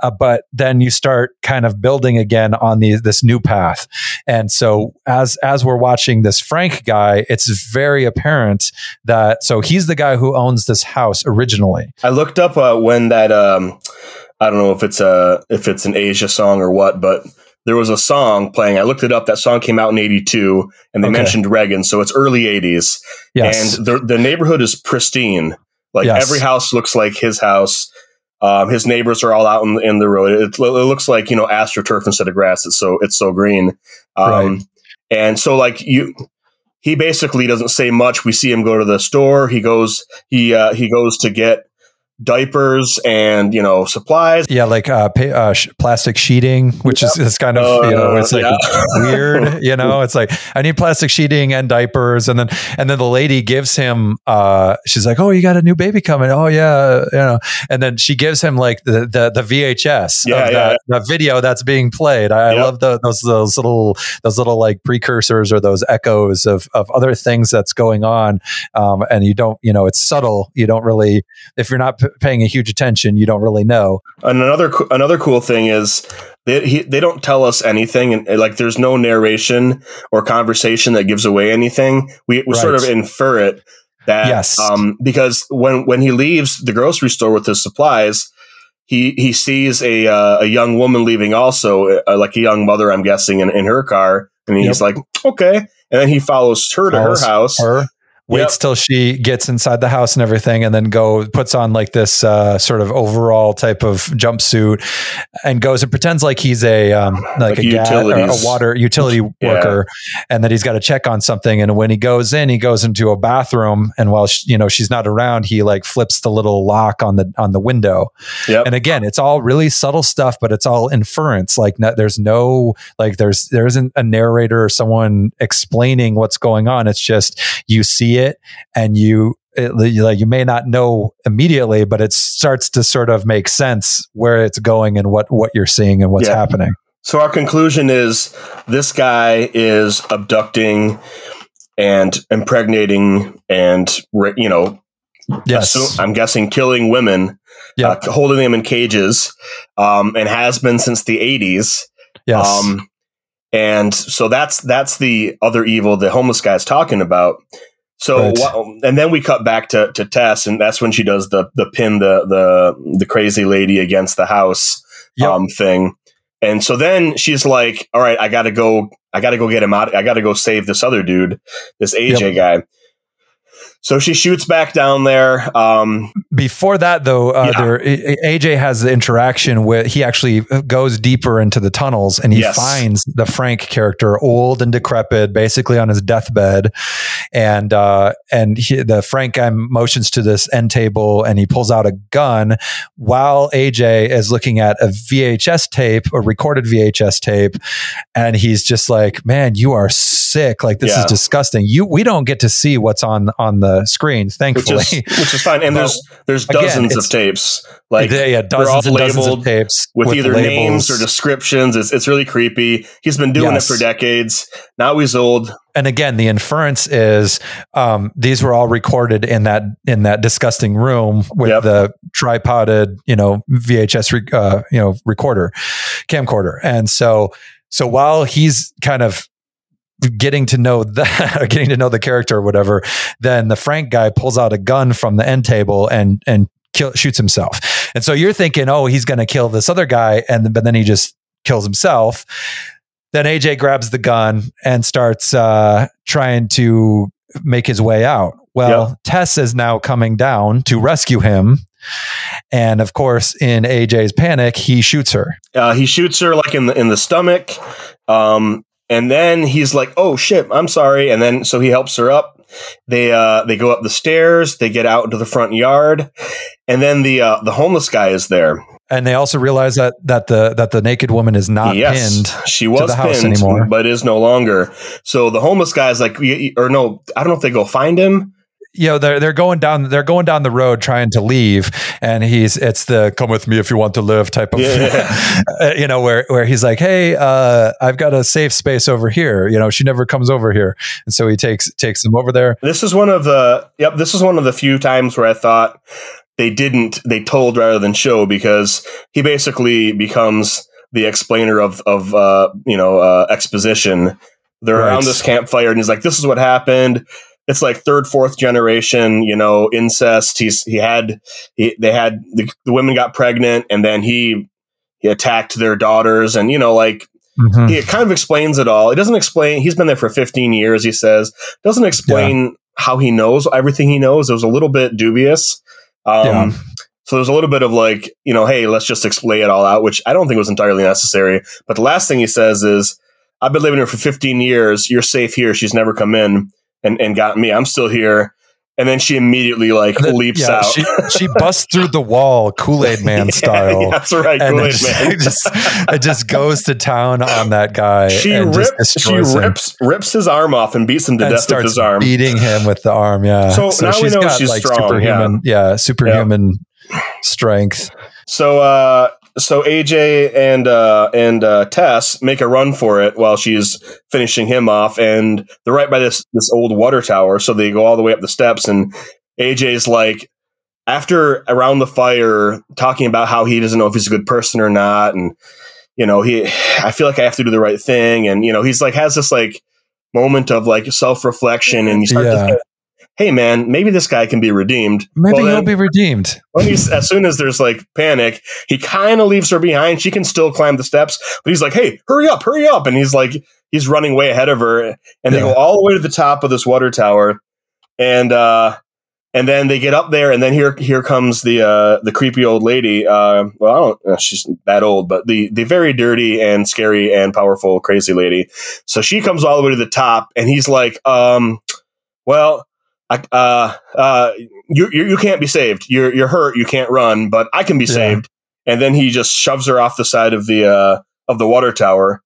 uh, but then you start kind of building again on the, this new path. And so as as we're watching this frank guy it's very apparent that so he's the guy who owns this house originally. I looked up uh, when that um, I don't know if it's a if it's an Asia song or what, but there was a song playing. I looked it up. That song came out in '82, and they Okay. mentioned Reagan, so it's early '80s. yes And the the neighborhood is pristine. Like Yes. every house looks like his house. Um, his neighbors are all out in, in the road. It, it looks like you know astroturf instead of grass. It's so it's so green. Um, Right. And so like you, he basically doesn't say much. We see him go to the store. He goes he uh, he goes to get diapers and you know supplies. Yeah, like uh, pa- uh sh- plastic sheeting, which yep. is, is kind of you know it's like yeah. [laughs] weird. You know, it's like I need plastic sheeting and diapers, and then and then the lady gives him. uh She's like, "Oh, you got a new baby coming? Oh yeah, you know." And then she gives him like the the, the VHS yeah, of that, yeah. the video that's being played. I, love the, those those little those little like precursors or those echoes of of other things that's going on, um, and you don't you know it's subtle. You don't really if you're not paying a huge attention, you don't really know. And another another cool thing is they he, they don't tell us anything, and like there's no narration or conversation that gives away anything. We we right. sort of infer it that yes. um, because when when he leaves the grocery store with his supplies, he he sees a uh, a young woman leaving also, uh, like a young mother, I'm guessing, in, in her car, and he's yep. like, okay, and then he follows her follows to her house. Her waits yep. till she gets inside the house and everything and then go puts on like this uh, sort of overall type of jumpsuit and goes and pretends like he's a um, like, like a, a water utility [laughs] yeah. worker and that he's got to check on something and when he goes in he goes into a bathroom and while she, you know she's not around he like flips the little lock on the on the window yep. and again it's all really subtle stuff but it's all inference like no, there's no like there's there isn't a narrator or someone explaining what's going on it's just you see it and you it, like you may not know immediately, but it starts to sort of make sense where it's going and what what you're seeing and what's yeah. happening. So our conclusion is this guy is abducting and impregnating and you know, yes, assume, I'm guessing killing women, uh, holding them in cages, um, and has been since the 80s. Yes. Um, and so that's that's the other evil the homeless guy is talking about. So, right. and then we cut back to, to Tess, and that's when she does the the pin the the the crazy lady against the house yep. um, thing. And so then she's like, "All right, I got to go. I got to go get him out. I got to go save this other dude, this AJ yep. guy." So she shoots back down there. Um, Before that, though, uh, yeah. there, AJ has the interaction with he actually goes deeper into the tunnels and he yes. finds the Frank character, old and decrepit, basically on his deathbed, and uh, and he, the Frank guy motions to this end table and he pulls out a gun while AJ is looking at a VHS tape, a recorded VHS tape, and he's just like, "Man, you are sick! Like this yeah. is disgusting. You we don't get to see what's on on the screen, thankfully, which is, [laughs] which is fine. And there's there's dozens again, of tapes, like yeah, dozens and dozens of tapes with, with either labels. names or descriptions. It's it's really creepy. He's been doing yes. it for decades. Now he's old. And again, the inference is um, these were all recorded in that in that disgusting room with yep. the tripoded, you know, VHS, re- uh, you know, recorder, camcorder, and so so while he's kind of getting to know that [laughs] getting to know the character or whatever then the frank guy pulls out a gun from the end table and and kill, shoots himself and so you're thinking oh he's going to kill this other guy and but then he just kills himself then aj grabs the gun and starts uh, trying to make his way out well yep. tess is now coming down to rescue him and of course, in AJ's panic, he shoots her. Uh, he shoots her like in the in the stomach. Um, and then he's like, "Oh shit, I'm sorry." And then so he helps her up. They uh they go up the stairs, they get out into the front yard, and then the uh, the homeless guy is there. And they also realize that that the that the naked woman is not yes, pinned. She was pinned, anymore. but is no longer. So the homeless guy is like, or no, I don't know if they go find him you know they're they're going down they're going down the road trying to leave. And he's it's the come with me if you want to live type of yeah. [laughs] you know where where he's like hey uh, I've got a safe space over here. You know she never comes over here. And so he takes takes them over there. This is one of the yep this is one of the few times where I thought they didn't they told rather than show because he basically becomes the explainer of of uh, you know uh, exposition. They're right. around this campfire and he's like this is what happened it's like third, fourth generation, you know, incest. He's he had he, they had the, the women got pregnant, and then he he attacked their daughters, and you know, like Mm-hmm. He kind of explains it all. It doesn't explain. He's been there for 15 years. He says doesn't explain yeah. how he knows everything he knows. It was a little bit dubious. Um, yeah. So there's a little bit of like, you know, hey, let's just explain it all out, which I don't think was entirely necessary. But the last thing he says is, I've been living here for 15 years. You're safe here. She's never come in and, and got me. I'm still here. and then she immediately like then, leaps yeah, out. She, she [laughs] busts through the wall, Kool Aid [laughs] Man Yeah, style. that's right, Kool Aid it just, Man. [laughs] it just it just goes to town on that guy. she rips she destroys him rips rips his arm off and beats him to and death with his arm. beating him with the arm. Yeah. So now we she's know got she's like strong, superhuman, yeah, superhuman strength. So uh so AJ and uh and uh Tess make a run for it while she's finishing him off and they're right by this this old water tower so they go all the way up the steps and AJ's like after around the fire talking about how he doesn't know if he's a good person or not and you know he I feel like I have to do the right thing and you know he's like has this like moment of like self-reflection and you start to Yeah. think, hey man maybe this guy can be redeemed Maybe Well, he'll be redeemed. when he's as soon as there's like panic, he kind of leaves her behind. She can still climb the steps, but he's like, "Hey, hurry up, hurry up!" And he's like, he's running way ahead of her, and they go all the way to the top of this water tower, and uh, and then they get up there, and then here here comes the uh the creepy old lady. Uh, well, I don't, uh, she's that old, but the the very dirty and scary and powerful crazy lady. So she comes all the way to the top, and he's like, um, well. I, uh, uh, you, you you can't be saved. You're you're hurt. You can't run, but I can be Yeah. saved. And then he just shoves her off the side of the uh, of the water tower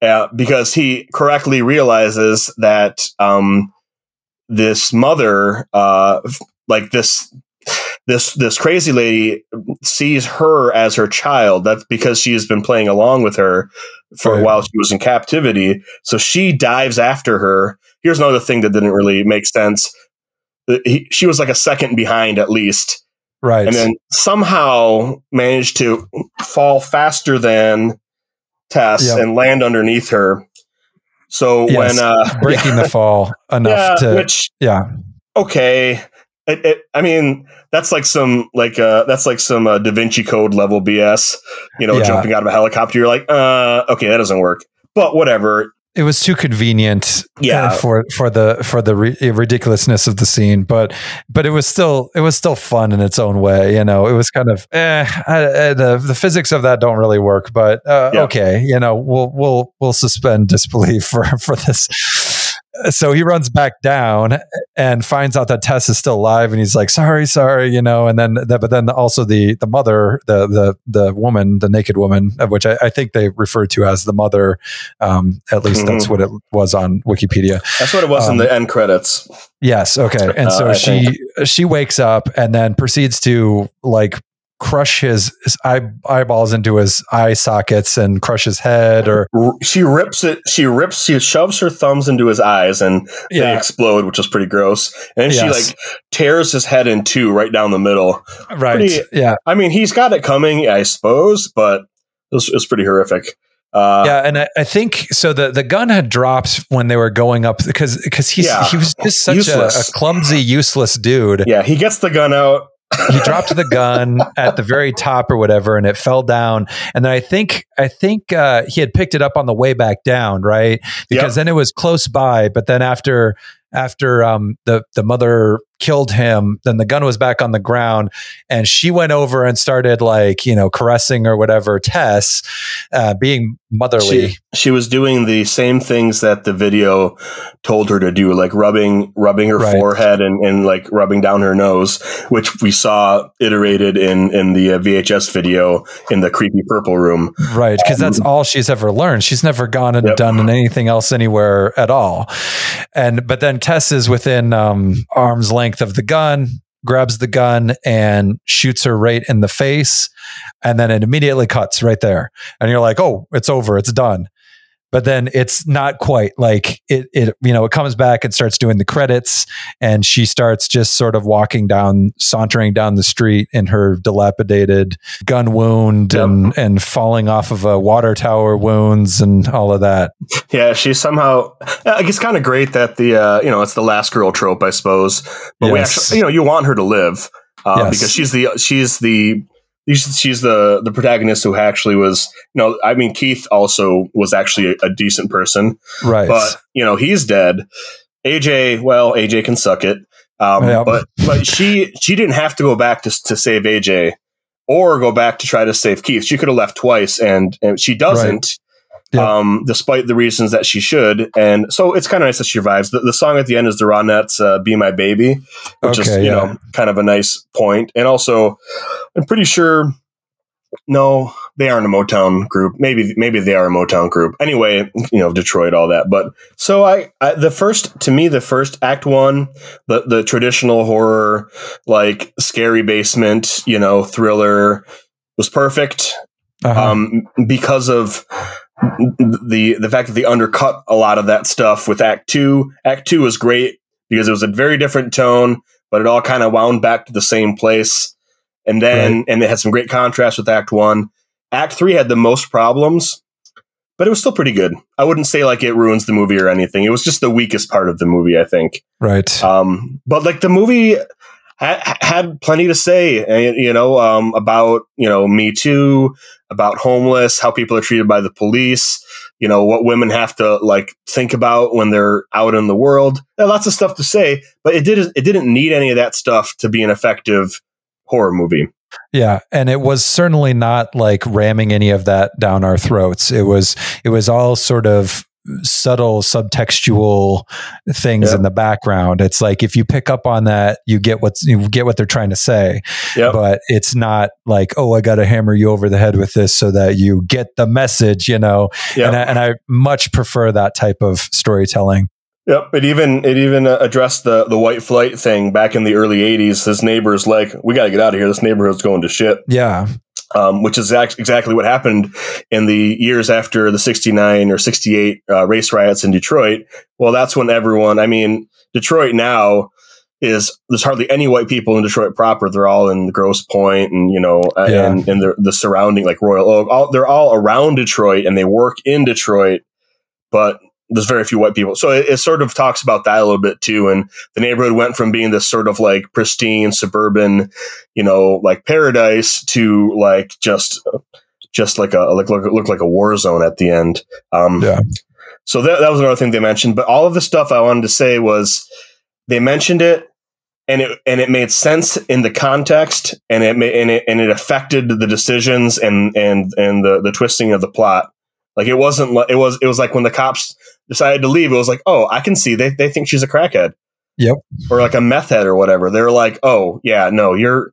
uh, because he correctly realizes that um, this mother, uh, like this this this crazy lady, sees her as her child. That's because she has been playing along with her for Right. while she was in captivity. So she dives after her. Here's another thing that didn't really make sense. Uh, He, she was like a second behind at least Right. and then somehow managed to fall faster than Tess Yep. and land underneath her. So Yes, when uh, [laughs] breaking the fall yeah, enough to which yeah. okay, it, it, I mean that's like some like uh that's like some uh, Da Vinci Code level BS. You know, Yeah. jumping out of a helicopter. You're like, uh, okay, that doesn't work. But whatever. It was too convenient Yeah. uh, for for the for the ri- ridiculousness of the scene but but it was still it was still fun in its own way you know it was kind of eh, I, I, the the physics of that don't really work but uh, Yeah. okay you know we'll we'll we'll suspend disbelief [laughs] for for this so he runs back down and finds out that Tess is still alive, and he's like, "Sorry, sorry," you know. And then, the, but then also the the mother, the the the woman, the naked woman, of which I, I think they refer to as the mother. Um, at least that's Mhm. what it was on Wikipedia. That's what it was Um, in the end credits. Yes. Okay. And Uh, so I she she wakes up and then proceeds to like crush his, his eye, eyeballs into his eye sockets and crush his head or She rips it. She rips. She shoves her thumbs into his eyes, and they explode, which is pretty gross. And she like tears his head in two right down the middle. right pretty- yeah I mean, he's got it coming, I suppose, but it was, it was pretty horrific. Uh, yeah, and I, I think so. The, the gun had dropped when they were going up because because he's Yeah. he was just such a, a clumsy, useless dude. yeah, he gets the gun out. He dropped the gun at the very top or whatever, and it fell down. And then I think I think uh, he had picked it up on the way back down, right? Because Yep. then it was close by. But then after after um, the the mother killed him, then the gun was back on the ground, and she went over and started like you know caressing or whatever Tess, uh, being motherly. She, she was doing the same things that the video told her to do, like rubbing rubbing her Right. forehead and, and like rubbing down her nose, which we saw iterated in in the uh, VHS video in the creepy purple room. Right, because that's all she's ever learned. She's never gone and Yep. done anything else anywhere at all. And but then Tess is within um, arm's length of the gun, grabs the gun and shoots her right in the face, and then it immediately cuts right there. And you're like, oh, it's over, it's done. But then it's not quite like it. It you know it comes back and starts doing the credits, and she starts just sort of walking down, sauntering down the street in her dilapidated gun wound Yep. and and falling off of a water tower wounds and all of that. Yeah, she somehow. I guess kind of great that the uh, you know it's the last girl trope, I suppose. But we actually, you know, you want her to live uh, Yes. because she's the she's the she's the the protagonist who actually was. You know, I mean, Keith also was actually a, a decent person, Right. but you know he's dead. AJ, well, AJ can suck it. Um, Yeah. But but she she didn't have to go back to to save AJ or go back to try to save Keith. She could have left twice, and and she doesn't. Yeah. um, despite the reasons that she should. And so it's kind of nice that she survives. The, the, song at the end is the Ronettes' uh, "Be My Baby," which okay, is you yeah. know kind of a nice point. And also, I'm pretty sure. No, they aren't a Motown group. Maybe maybe they are a Motown group. Anyway, you know Detroit, all that. But so I, I the first to me the first Act One, the the traditional horror like scary basement, you know thriller was perfect. Uh-huh. Um, because of the the fact that they undercut a lot of that stuff with Act Two. Act Two was great because it was a very different tone, but it all kind of wound back to the same place. And then right. and it had some great contrast with Act One. Act Three had the most problems, but it was still pretty good. I wouldn't say like it ruins the movie or anything. It was just the weakest part of the movie, I think. Right. Um, but like the movie had, plenty to say, eh, you know, um, about you know Me Too, about homeless, how people are treated by the police, you know, what women have to like think about when they're out in the world. Lots of stuff to say, but it didn't it didn't need any of that stuff to be an effective horror movie. Yeah, and it was certainly not like ramming any of that down our throats. It was it was all sort of subtle subtextual things yep. in the background. It's like if you pick up on that, you get what's you get what they're trying to say. Yep. But it's not like, oh, I got to hammer you over the head with this so that you get the message, you know. Yep. And, I, and I much prefer that type of storytelling. Yep, it even it even uh, addressed the the white flight thing back in the early '80s. His neighbor's like, "We got to get out of here. This neighborhood's going to shit." Yeah, um, which is exactly what happened in the years after the 69 or 68 uh, race riots in Detroit. Well, that's when everyone, I mean, Detroit now is there's hardly any white people in Detroit proper. They're all in Grosse Pointe and, you know, yeah. and, and the, the surrounding like Royal Oak. All, they're all around Detroit and they work in Detroit, but there's very few white people. So it, it, sort of talks about that a little bit too. And the neighborhood went from being this sort of like pristine suburban, you know, like paradise to like just, just like a, like, look, look like a war zone at the end. Um, yeah. So that, that was another thing they mentioned. But all of the stuff I wanted to say was they mentioned it and it and it made sense in the context and it and it and it affected the decisions and and and the the twisting of the plot like it wasn't it was it was like when the cops decided to leave, it was like, oh, I can see they they think she's a crackhead. Yep. Or like a meth head or whatever. They're like, oh yeah, no, you're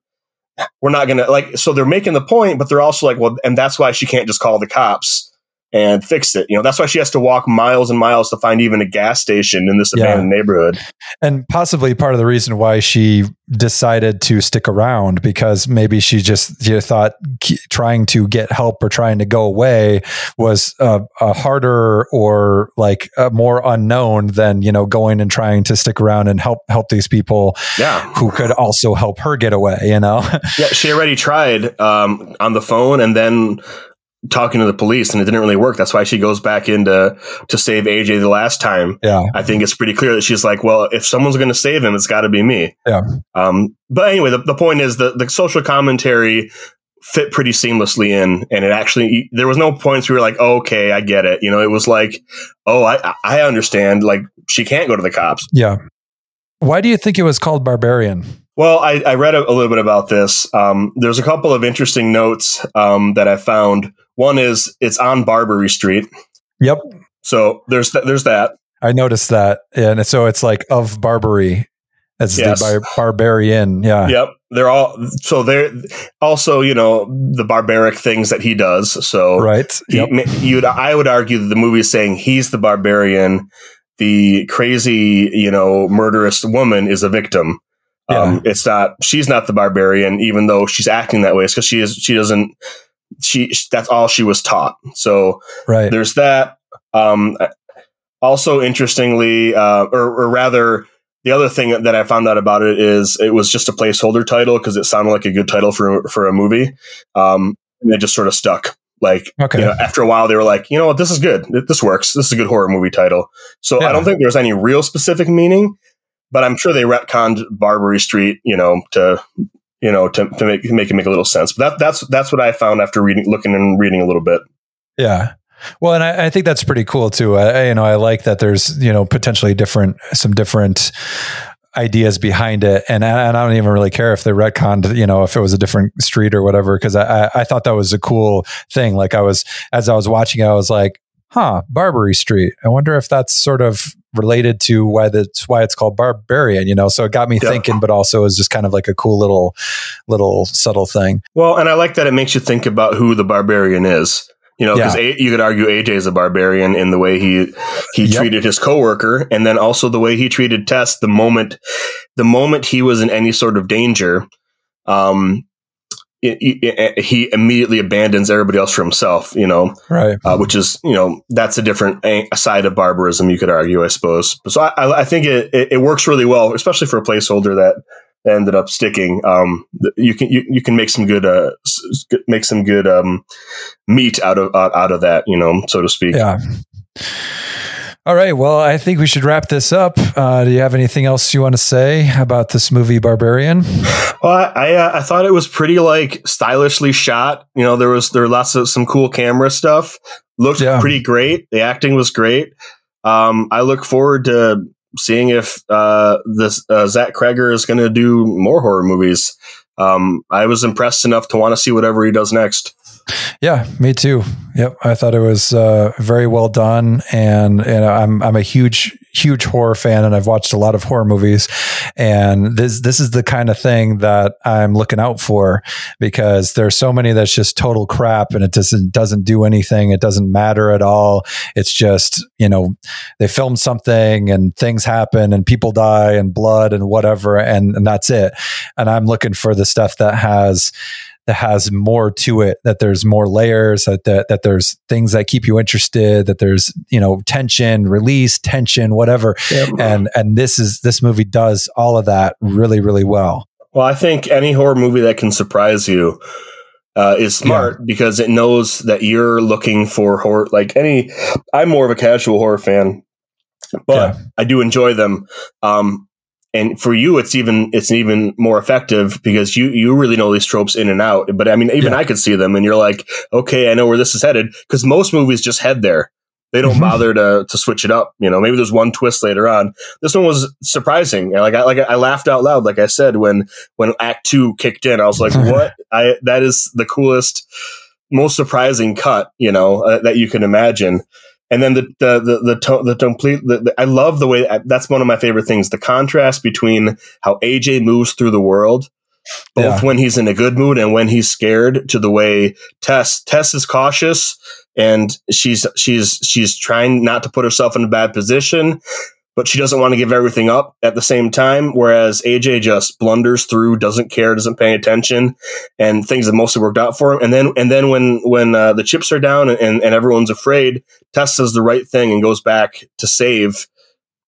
we're not gonna like so they're making the point, but they're also like, well, and that's why she can't just call the cops and fix it. You know, that's why she has to walk miles and miles to find even a gas station in this yeah. abandoned neighborhood. And possibly part of the reason why she decided to stick around because maybe she just you know, thought trying to get help or trying to go away was uh, a harder or like a more unknown than you know going and trying to stick around and help help these people yeah. who could also help her get away you know [laughs] yeah she already tried um, on the phone and then talking to the police and it didn't really work. That's why she goes back in to, to save AJ the last time. Yeah. I think it's pretty clear that she's like, well, if someone's going to save him, it's got to be me. Yeah. Um, but anyway, the, the point is that the social commentary fit pretty seamlessly in and it actually there was no points where you're like oh, okay i get it you know it was like oh i i understand like she can't go to the cops yeah why do you think it was called barbarian well, I, I read a, a, little bit about this. Um, there's a couple of interesting notes um, that I found. One is it's on Barbary Street. Yep. So there's th- there's that. I noticed that, and so it's like of Barbary as yes. the bar- barbarian. Yeah. Yep. They're all so they're also you know the barbaric things that he does. So right. Yep. He, I would argue that the movie is saying he's the barbarian. The crazy, you know, murderous woman is a victim. Yeah. Um, it's not she's not the barbarian, even though she's acting that way. It's because she is she doesn't she that's all she was taught. So right. there's that. Um, also, interestingly, uh, or, or rather, the other thing that I found out about it is it was just a placeholder title because it sounded like a good title for for a movie. Um, and it just sort of stuck. Like okay. you know, after a while, they were like, you know what, this is good. This works. This is a good horror movie title. So yeah. I don't think there's any real specific meaning but I'm sure they retconned Barbary Street, you know, to you know to, to make make it make a little sense. But that, that's that's what I found after reading, looking and reading a little bit. Yeah. Well, and I, I think that's pretty cool too. I, you know, I like that there's you know potentially different some different ideas behind it, and and I don't even really care if they retconned, you know, if it was a different street or whatever, because I I thought that was a cool thing. Like I was as I was watching, I was like, huh, Barbary Street. I wonder if that's sort of related to why that's why it's called Barbarian, you know. So it got me yeah. thinking, but also is just kind of like a cool little little subtle thing. Well, and I like that it makes you think about who the barbarian is. You know, because yeah. you could argue AJ is a barbarian in the way he he yep. treated his coworker, and then also the way he treated Tess the moment the moment he was in any sort of danger. Um, he immediately abandons everybody else for himself, you know, right? Uh, which is, you know, that's a different side of barbarism, you could argue, I suppose. So I, I think it, it, works really well, especially for a placeholder that ended up sticking. Um, you can you, you can make some good uh, make some good um, meat out of out of that, you know, so to speak. Yeah. All right. Well, I think we should wrap this up. Uh, do you have anything else you want to say about this movie, Barbarian? Well, I I, uh, I, thought it was pretty like stylishly shot. You know, there was there were lots of some cool camera stuff. Looked yeah. pretty great. The acting was great. Um, I look forward to seeing if uh, this uh, Zach Cregger is going to do more horror movies. Um, I was impressed enough to want to see whatever he does next. Yeah, me too. Yep, I thought it was uh, very well done, and and I'm I'm a huge huge horror fan, and I've watched a lot of horror movies, and this this is the kind of thing that I'm looking out for because there's so many that's just total crap, and it doesn't doesn't do anything, it doesn't matter at all. It's just you know they film something and things happen and people die and blood and whatever, and and that's it. And I'm looking for the stuff that has that has more to it that there's more layers that, that that there's things that keep you interested that there's you know tension release tension whatever and and this is this movie does all of that really really well well i think any horror movie that can surprise you uh, is smart yeah. because it knows that you're looking for horror like any i'm more of a casual horror fan but yeah. i do enjoy them um, and for you it's even it's even more effective because you you really know these tropes in and out. But i mean even yeah. i could see them and you're like okay i know where this is headed. Because most movies just head there. They don't mm-hmm. bother to to switch it up. You know maybe there's one twist later on. This one was surprising. Like i like i laughed out loud like i said when when act 2 kicked in. I was like [laughs] what? I that is the coolest most surprising cut you know uh, that you can imagine and then the the the the, to- the complete the, the, I love the way that's one of my favorite things the contrast between how AJ moves through the world both yeah. when he's in a good mood and when he's scared to the way Tess Tess is cautious and she's she's she's trying not to put herself in a bad position but she doesn't want to give everything up at the same time. Whereas AJ just blunders through, doesn't care, doesn't pay attention, and things have mostly worked out for him. And then, and then when when uh, the chips are down and, and everyone's afraid, Tess does the right thing and goes back to save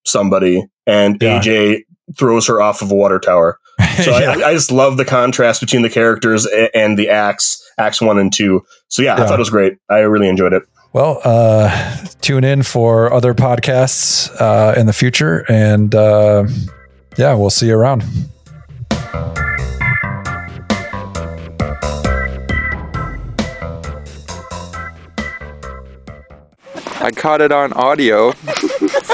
somebody, and yeah. AJ throws her off of a water tower. [laughs] So yeah. I, I, just love the contrast between the characters and the acts, acts one and two. So yeah, yeah. I thought it was great. I really enjoyed it. Well, uh, tune in for other podcasts uh, in the future. And uh, yeah, we'll see you around. I caught it on audio. [laughs]